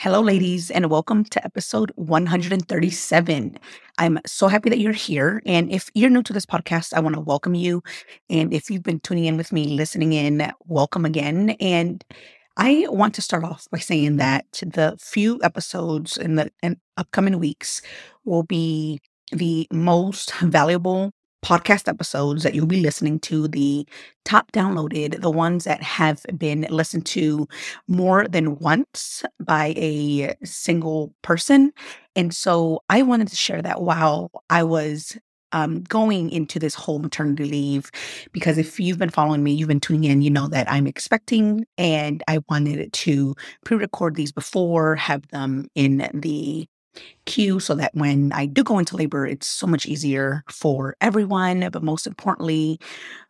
Hello, ladies, and welcome to episode 137. I'm so happy that you're here. And if you're new to this podcast, I want to welcome you. And if you've been tuning in with me, listening in, welcome again. And I want to start off by saying that the few episodes in the in upcoming weeks will be the most valuable podcast episodes that you'll be listening to, the top downloaded, the ones that have been listened to more than once by a single person. And so I wanted to share that while I was um, going into this whole maternity leave, because if you've been following me, you've been tuning in, you know that I'm expecting and I wanted to pre record these before, have them in the queue so that when I do go into labor, it's so much easier for everyone, but most importantly,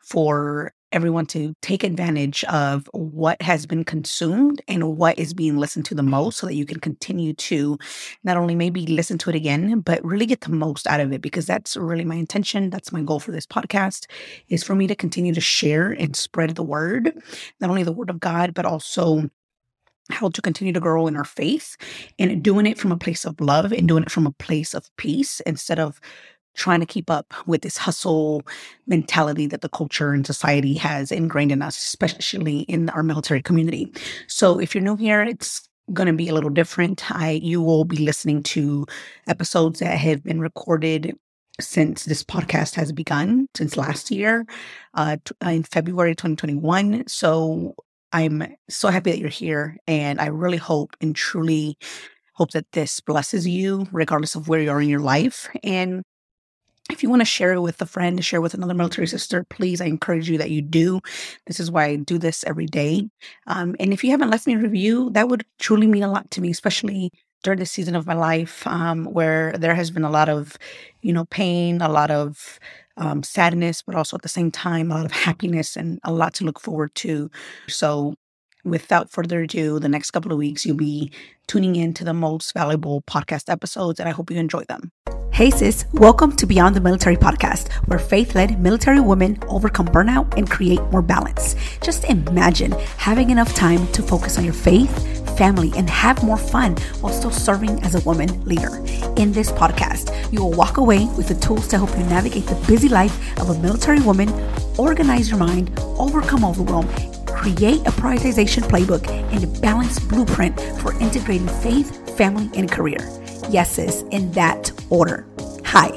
for everyone to take advantage of what has been consumed and what is being listened to the mm-hmm. most so that you can continue to not only maybe listen to it again but really get the most out of it because that's really my intention. That's my goal for this podcast is for me to continue to share and spread the word not only the word of god but also how to continue to grow in our faith and doing it from a place of love and doing it from a place of peace instead of trying to keep up with this hustle mentality that the culture and society has ingrained in us, especially in our military community. So if you're new here, it's going to be a little different. I you will be listening to episodes that have been recorded since this podcast has begun since last year uh, in February 2021. So I'm so happy that you're here. And I really hope and truly hope that this blesses you, regardless of where you are in your life. And if you want to share it with a friend, share with another military sister, please, I encourage you that you do. This is why I do this every day. Um, and if you haven't left me a review, that would truly mean a lot to me, especially during this season of my life um, where there has been a lot of, you know, pain, a lot of um, sadness, but also at the same time, a lot of happiness and a lot to look forward to. So, without further ado, the next couple of weeks, you'll be tuning in to the most valuable podcast episodes, and I hope you enjoy them. Hey, sis, welcome to Beyond the Military podcast, where faith led military women overcome burnout and create more balance. Just imagine having enough time to focus on your faith, family, and have more fun while still serving as a woman leader. In this podcast, you will walk away with the tools to help you navigate the busy life of a military woman, organize your mind, overcome overwhelm, create a prioritization playbook, and a balanced blueprint for integrating faith, family, and career. Yeses in that order. Hi,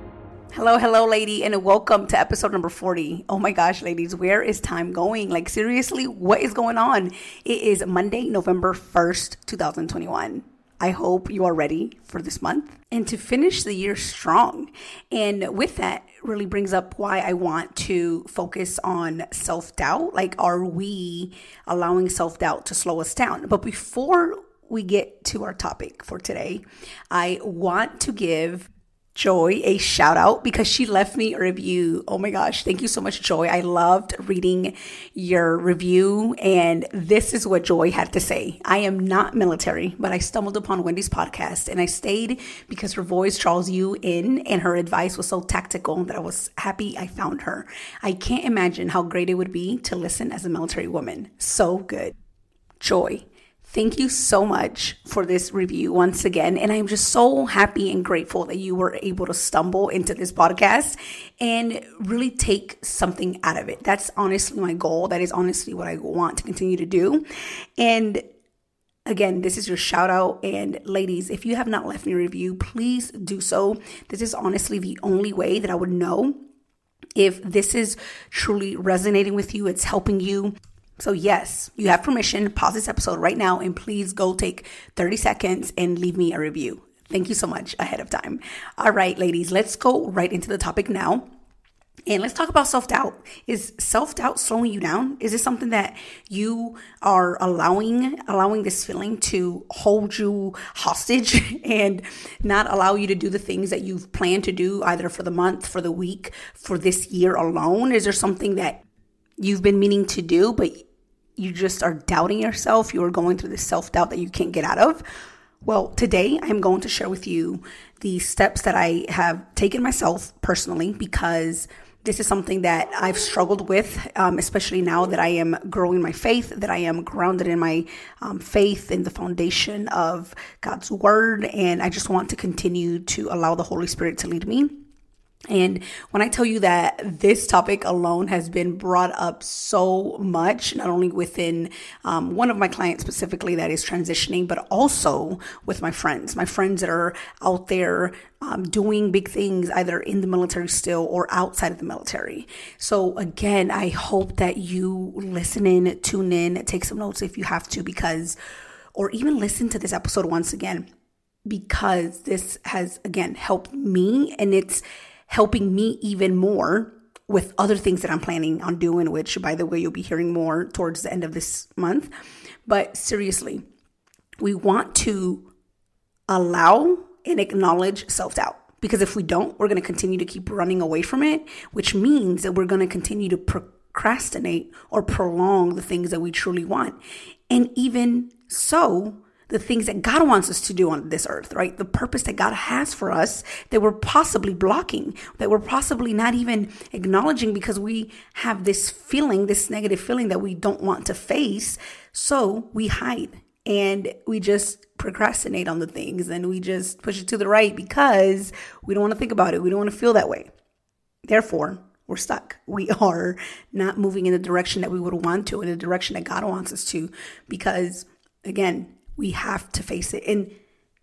Hello, hello, lady, and welcome to episode number 40. Oh my gosh, ladies, where is time going? Like, seriously, what is going on? It is Monday, November 1st, 2021. I hope you are ready for this month and to finish the year strong. And with that, really brings up why I want to focus on self doubt. Like, are we allowing self doubt to slow us down? But before we get to our topic for today, I want to give Joy a shout out because she left me a review. Oh my gosh. Thank you so much, Joy. I loved reading your review. And this is what Joy had to say. I am not military, but I stumbled upon Wendy's podcast and I stayed because her voice draws you in and her advice was so tactical that I was happy I found her. I can't imagine how great it would be to listen as a military woman. So good. Joy. Thank you so much for this review once again. And I'm just so happy and grateful that you were able to stumble into this podcast and really take something out of it. That's honestly my goal. That is honestly what I want to continue to do. And Again, this is your shout out. And ladies, if you have not left me a review, please do so. This is honestly the only way that I would know if this is truly resonating with you, it's helping you. So, yes, you have permission. Pause this episode right now and please go take 30 seconds and leave me a review. Thank you so much ahead of time. All right, ladies, let's go right into the topic now. And let's talk about self doubt. Is self doubt slowing you down? Is this something that you are allowing, allowing this feeling to hold you hostage and not allow you to do the things that you've planned to do either for the month, for the week, for this year alone? Is there something that you've been meaning to do, but you just are doubting yourself? You are going through this self doubt that you can't get out of? Well, today I'm going to share with you the steps that I have taken myself personally because this is something that I've struggled with, um, especially now that I am growing my faith, that I am grounded in my um, faith in the foundation of God's word. And I just want to continue to allow the Holy Spirit to lead me and when I tell you that this topic alone has been brought up so much, not only within um, one of my clients specifically that is transitioning, but also with my friends, my friends that are out there um, doing big things either in the military still or outside of the military. So, again, I hope that you listen in, tune in, take some notes if you have to, because, or even listen to this episode once again, because this has, again, helped me and it's, helping me even more with other things that I'm planning on doing, which, by the way, you'll be hearing more towards the end of this month. But seriously, we want to allow and acknowledge self doubt. Because if we don't, we're going to continue to keep running away from it, which means that we're going to continue to procrastinate or prolong the things that we truly want. And even so, the things that God wants us to do on this earth, right? The purpose that God has for us that we're possibly blocking, that we're possibly not even acknowledging because we have this feeling, this negative feeling that we don't want to face. So we hide and we just procrastinate on the things and we just push it to the right because we don't want to think about it. We don't want to feel that way. Therefore, we're stuck. We are not moving in the direction that we would want to, in the direction that God wants us to, because again, we have to face it. And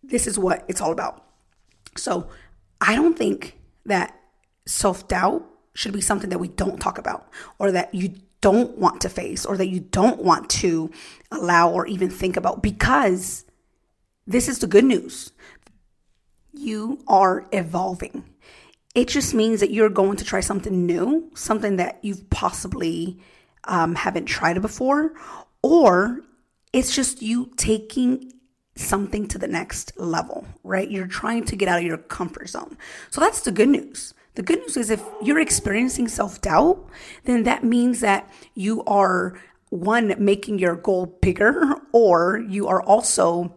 this is what it's all about. So I don't think that self doubt should be something that we don't talk about or that you don't want to face or that you don't want to allow or even think about because this is the good news. You are evolving. It just means that you're going to try something new, something that you've possibly um, haven't tried before, or it's just you taking something to the next level, right? You're trying to get out of your comfort zone. So that's the good news. The good news is if you're experiencing self doubt, then that means that you are one, making your goal bigger, or you are also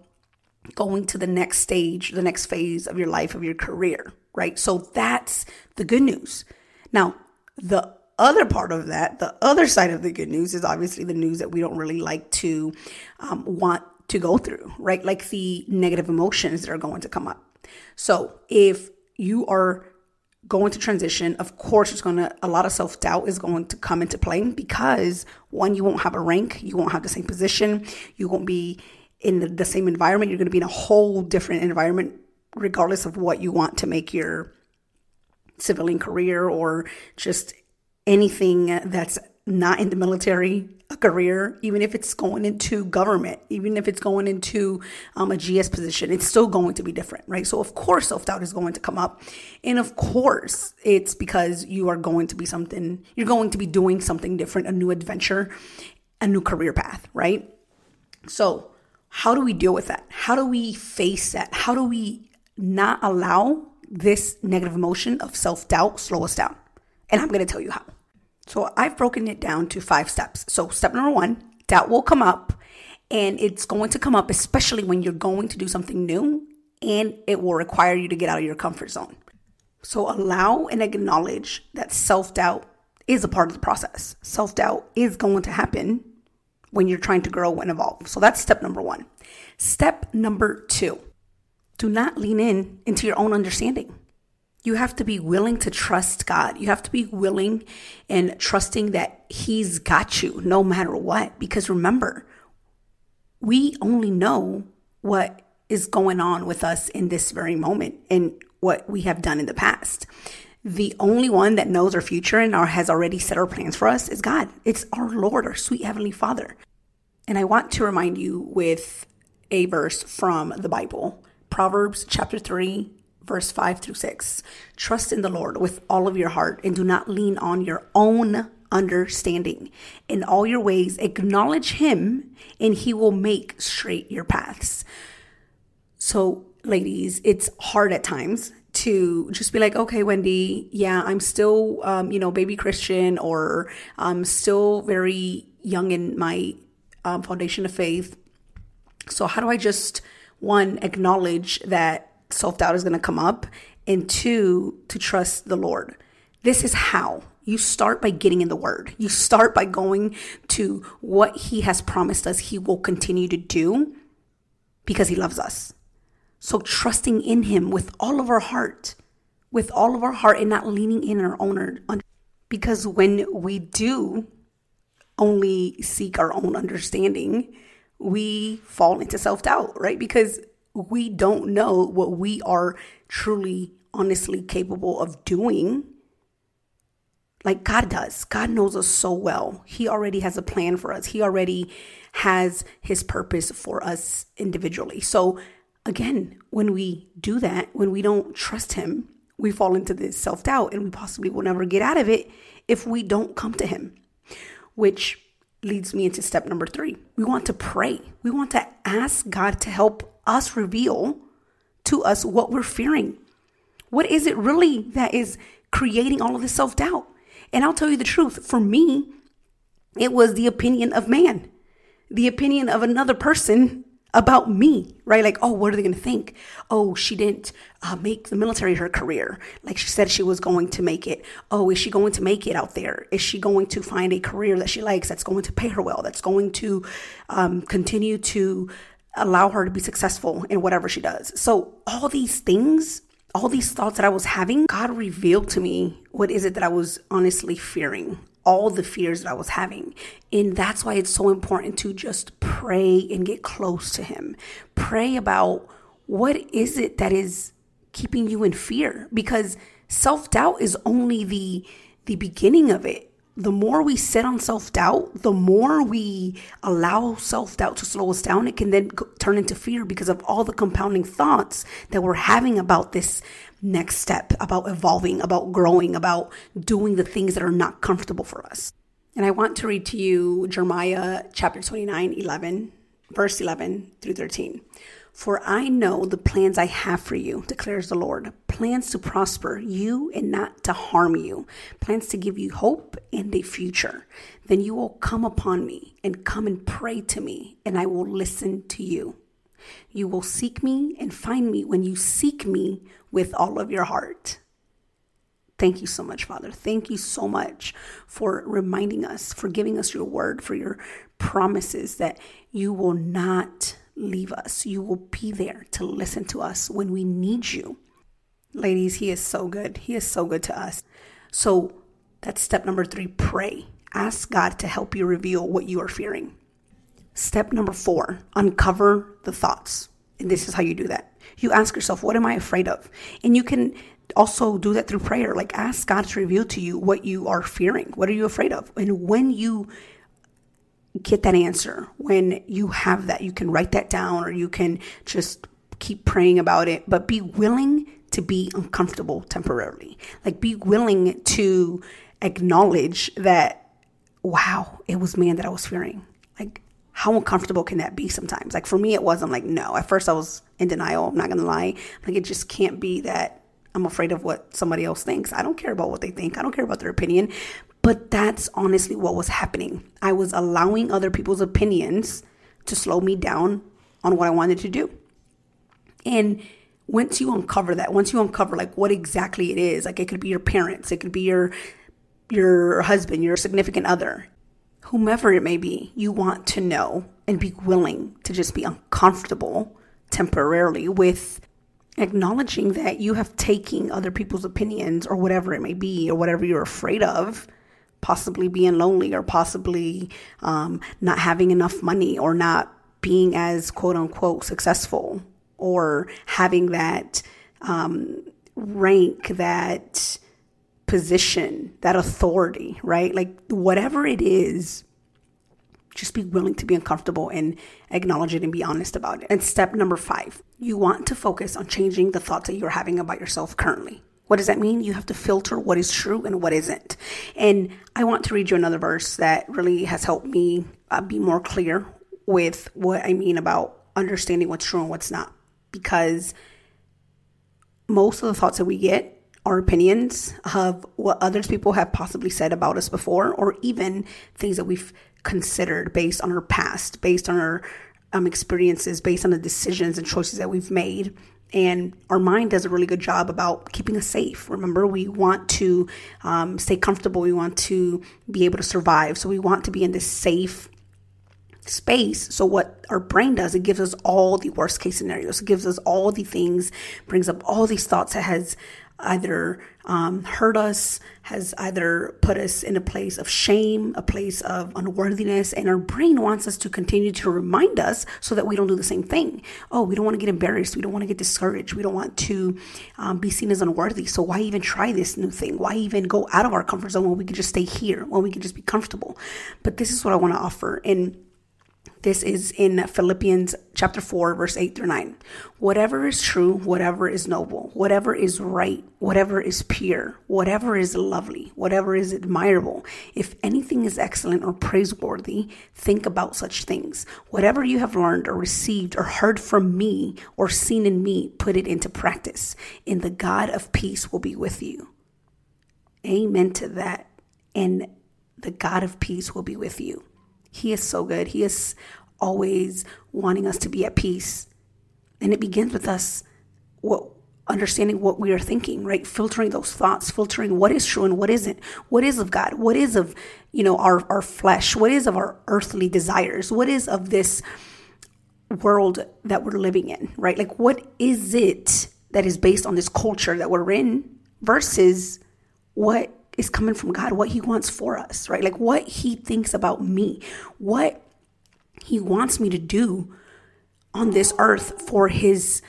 going to the next stage, the next phase of your life, of your career, right? So that's the good news. Now, the other part of that, the other side of the good news is obviously the news that we don't really like to um, want to go through, right? Like the negative emotions that are going to come up. So if you are going to transition, of course, it's going to, a lot of self doubt is going to come into play because one, you won't have a rank, you won't have the same position, you won't be in the, the same environment, you're going to be in a whole different environment, regardless of what you want to make your civilian career or just anything that's not in the military a career, even if it's going into government, even if it's going into um, a GS position, it's still going to be different, right? So, of course, self doubt is going to come up. And of course, it's because you are going to be something, you're going to be doing something different, a new adventure, a new career path, right? So, how do we deal with that? How do we face that? How do we not allow this negative emotion of self doubt slow us down? And I'm going to tell you how. So I've broken it down to five steps. So, step number one, doubt will come up, and it's going to come up, especially when you're going to do something new, and it will require you to get out of your comfort zone. So, allow and acknowledge that self doubt is a part of the process. Self doubt is going to happen when you're trying to grow and evolve. So, that's step number one. Step number two do not lean in into your own understanding. You have to be willing to trust God. You have to be willing and trusting that He's got you no matter what. Because remember, we only know what is going on with us in this very moment and what we have done in the past. The only one that knows our future and our, has already set our plans for us is God. It's our Lord, our sweet Heavenly Father. And I want to remind you with a verse from the Bible Proverbs chapter 3, verse 5 through 6. Trust in the Lord with all of your heart and do not lean on your own understanding. In all your ways, acknowledge Him, and He will make straight your paths. So, ladies, it's hard at times to just be like, okay, Wendy, yeah, I'm still, um, you know, baby Christian, or I'm still very young in my um, foundation of faith. So, how do I just, one, acknowledge that self doubt is going to come up, and two, to trust the Lord? This is how you start by getting in the word. You start by going to what he has promised us he will continue to do because he loves us. So trusting in him with all of our heart, with all of our heart and not leaning in our own because when we do only seek our own understanding, we fall into self-doubt, right? Because we don't know what we are truly honestly capable of doing like God does. God knows us so well. He already has a plan for us, He already has His purpose for us individually. So, again, when we do that, when we don't trust Him, we fall into this self doubt and we possibly will never get out of it if we don't come to Him, which leads me into step number three. We want to pray, we want to ask God to help us reveal to us what we're fearing. What is it really that is creating all of this self doubt? And I'll tell you the truth for me, it was the opinion of man, the opinion of another person about me, right? Like, oh, what are they going to think? Oh, she didn't uh, make the military her career. Like she said she was going to make it. Oh, is she going to make it out there? Is she going to find a career that she likes that's going to pay her well, that's going to um, continue to allow her to be successful in whatever she does? So, all these things all these thoughts that I was having, God revealed to me what is it that I was honestly fearing, all the fears that I was having. And that's why it's so important to just pray and get close to Him. Pray about what is it that is keeping you in fear because self-doubt is only the the beginning of it the more we sit on self doubt, the more we allow self doubt to slow us down, it can then turn into fear because of all the compounding thoughts that we're having about this next step, about evolving, about growing, about doing the things that are not comfortable for us. And I want to read to you Jeremiah chapter 29, 11, verse 11 through 13. For I know the plans I have for you, declares the Lord plans to prosper you and not to harm you, plans to give you hope and a future. Then you will come upon me and come and pray to me, and I will listen to you. You will seek me and find me when you seek me with all of your heart. Thank you so much, Father. Thank you so much for reminding us, for giving us your word, for your promises that you will not leave us. You will be there to listen to us when we need you. Ladies, He is so good. He is so good to us. So that's step number three pray. Ask God to help you reveal what you are fearing. Step number four uncover the thoughts. And this is how you do that. You ask yourself, what am I afraid of? And you can also do that through prayer. Like ask God to reveal to you what you are fearing. What are you afraid of? And when you get that answer, when you have that, you can write that down or you can just keep praying about it, but be willing to be uncomfortable temporarily. Like be willing to acknowledge that, wow, it was man that I was fearing. How uncomfortable can that be sometimes? Like for me, it was. I'm like, no. At first, I was in denial. I'm not gonna lie. Like it just can't be that I'm afraid of what somebody else thinks. I don't care about what they think. I don't care about their opinion. But that's honestly what was happening. I was allowing other people's opinions to slow me down on what I wanted to do. And once you uncover that, once you uncover like what exactly it is, like it could be your parents, it could be your your husband, your significant other, whomever it may be, you want to know and be willing to just be uncomfortable temporarily with acknowledging that you have taken other people's opinions or whatever it may be or whatever you're afraid of possibly being lonely or possibly um, not having enough money or not being as quote unquote successful or having that um, rank, that position, that authority, right? Like whatever it is Just be willing to be uncomfortable and acknowledge it and be honest about it. And step number five, you want to focus on changing the thoughts that you're having about yourself currently. What does that mean? You have to filter what is true and what isn't. And I want to read you another verse that really has helped me uh, be more clear with what I mean about understanding what's true and what's not. Because most of the thoughts that we get our opinions of what others people have possibly said about us before, or even things that we've considered based on our past, based on our um, experiences, based on the decisions and choices that we've made. And our mind does a really good job about keeping us safe. Remember, we want to um, stay comfortable. We want to be able to survive. So we want to be in this safe space. So what our brain does, it gives us all the worst case scenarios. It gives us all the things, brings up all these thoughts that has either um, hurt us, has either put us in a place of shame, a place of unworthiness, and our brain wants us to continue to remind us so that we don't do the same thing. Oh, we don't want to get embarrassed. We don't want to get discouraged. We don't want to um, be seen as unworthy. So why even try this new thing? Why even go out of our comfort zone when we could just stay here, when we could just be comfortable? But this is what I want to offer. And this is in Philippians chapter 4, verse 8 through 9. Whatever is true, whatever is noble, whatever is right, whatever is pure, whatever is lovely, whatever is admirable, if anything is excellent or praiseworthy, think about such things. Whatever you have learned or received or heard from me or seen in me, put it into practice. And the God of peace will be with you. Amen to that. And the God of peace will be with you. He is so good. He is always wanting us to be at peace. And it begins with us what understanding what we are thinking, right? Filtering those thoughts, filtering what is true and what isn't. What is of God? What is of, you know, our, our flesh? What is of our earthly desires? What is of this world that we're living in, right? Like what is it that is based on this culture that we're in versus what is coming from God, what He wants for us, right? Like what He thinks about me, what He wants me to do on this earth for His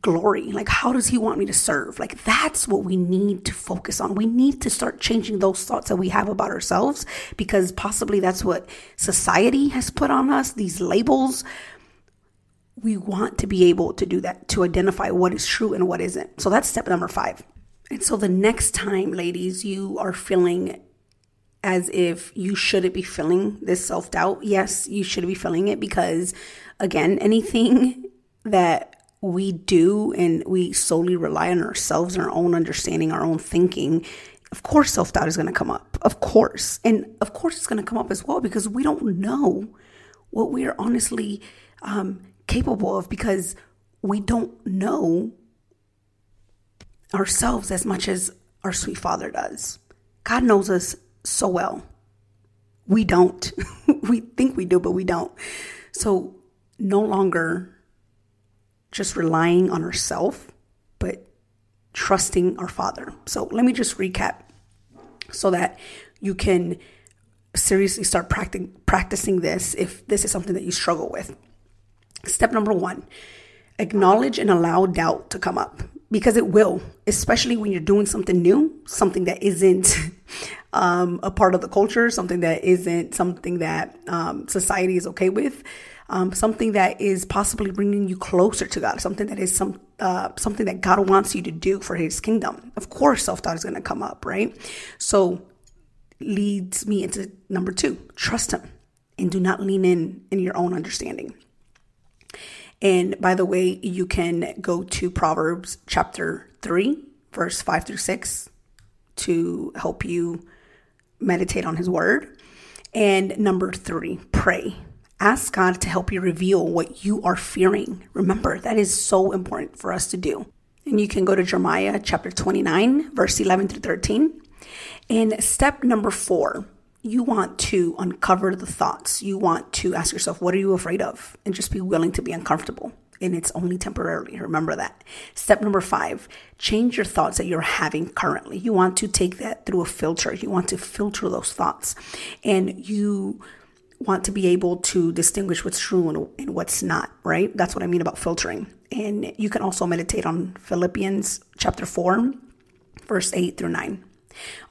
glory. Like, how does He want me to serve? Like, that's what we need to focus on. We need to start changing those thoughts that we have about ourselves because possibly that's what society has put on us, these labels. We want to be able to do that, to identify what is true and what isn't. So that's step number five. And so the next time, ladies, you are feeling as if you shouldn't be feeling this self doubt, yes, you should be feeling it because, again, anything that we do and we solely rely on ourselves and our own understanding, our own thinking, of course, self doubt is going to come up. Of course. And of course, it's going to come up as well because we don't know what we are honestly um, capable of because we don't know ourselves as much as our sweet Father does. God knows us so well. We don't. we think we do, but we don't. So, no longer just relying on ourselves, but trusting our Father. So, let me just recap so that you can seriously start practic- practicing this if this is something that you struggle with. Step number one acknowledge and allow doubt to come up because it will, especially when you're doing something new, something that isn't um, a part of the culture, something that isn't something that um, society is okay with, um, something that is possibly bringing you closer to God, something that is some uh, something that God wants you to do for His kingdom. Of course, self doubt is going to come up, right? So leads me into number two: trust Him and do not lean in in your own understanding. And by the way, you can go to Proverbs chapter 3, verse 5 through 6 to help you meditate on his word. And number three, pray. Ask God to help you reveal what you are fearing. Remember, that is so important for us to do. And you can go to Jeremiah chapter 29, verse 11 through 13. And step number four, you want to uncover the thoughts. You want to ask yourself, what are you afraid of? And just be willing to be uncomfortable. And it's only temporarily. Remember that. Step number five, change your thoughts that you're having currently. You want to take that through a filter. You want to filter those thoughts. And you want to be able to distinguish what's true and, and what's not, right? That's what I mean about filtering. And you can also meditate on Philippians chapter 4, verse 8 through 9.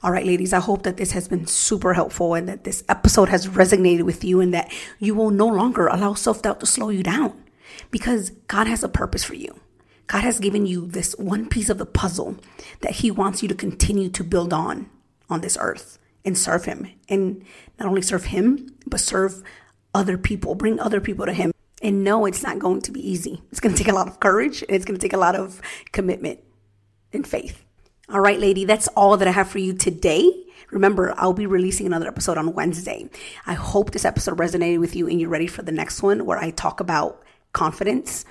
All right, ladies, I hope that this has been super helpful and that this episode has resonated with you and that you will no longer allow self doubt to slow you down because God has a purpose for you. God has given you this one piece of the puzzle that He wants you to continue to build on on this earth and serve Him. And not only serve Him, but serve other people, bring other people to Him. And no, it's not going to be easy. It's going to take a lot of courage and it's going to take a lot of commitment and faith. All right, lady, that's all that I have for you today. Remember, I'll be releasing another episode on Wednesday. I hope this episode resonated with you and you're ready for the next one where I talk about confidence.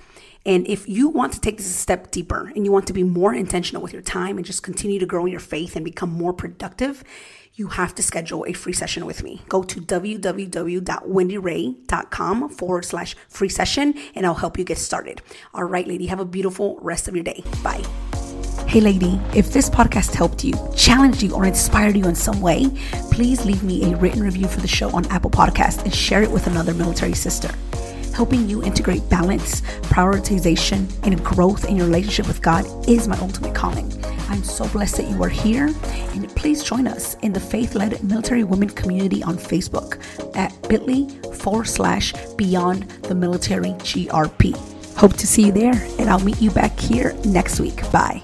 And if you want to take this a step deeper and you want to be more intentional with your time and just continue to grow in your faith and become more productive, you have to schedule a free session with me. Go to www.wendyray.com forward slash free session and I'll help you get started. All right, lady, have a beautiful rest of your day. Bye. Hey, lady, if this podcast helped you, challenged you, or inspired you in some way, please leave me a written review for the show on Apple Podcast and share it with another military sister. Helping you integrate balance, prioritization, and growth in your relationship with God is my ultimate calling. I'm so blessed that you are here, and please join us in the faith led military women community on Facebook at bit.ly forward slash beyond the military GRP. Hope to see you there, and I'll meet you back here next week. Bye.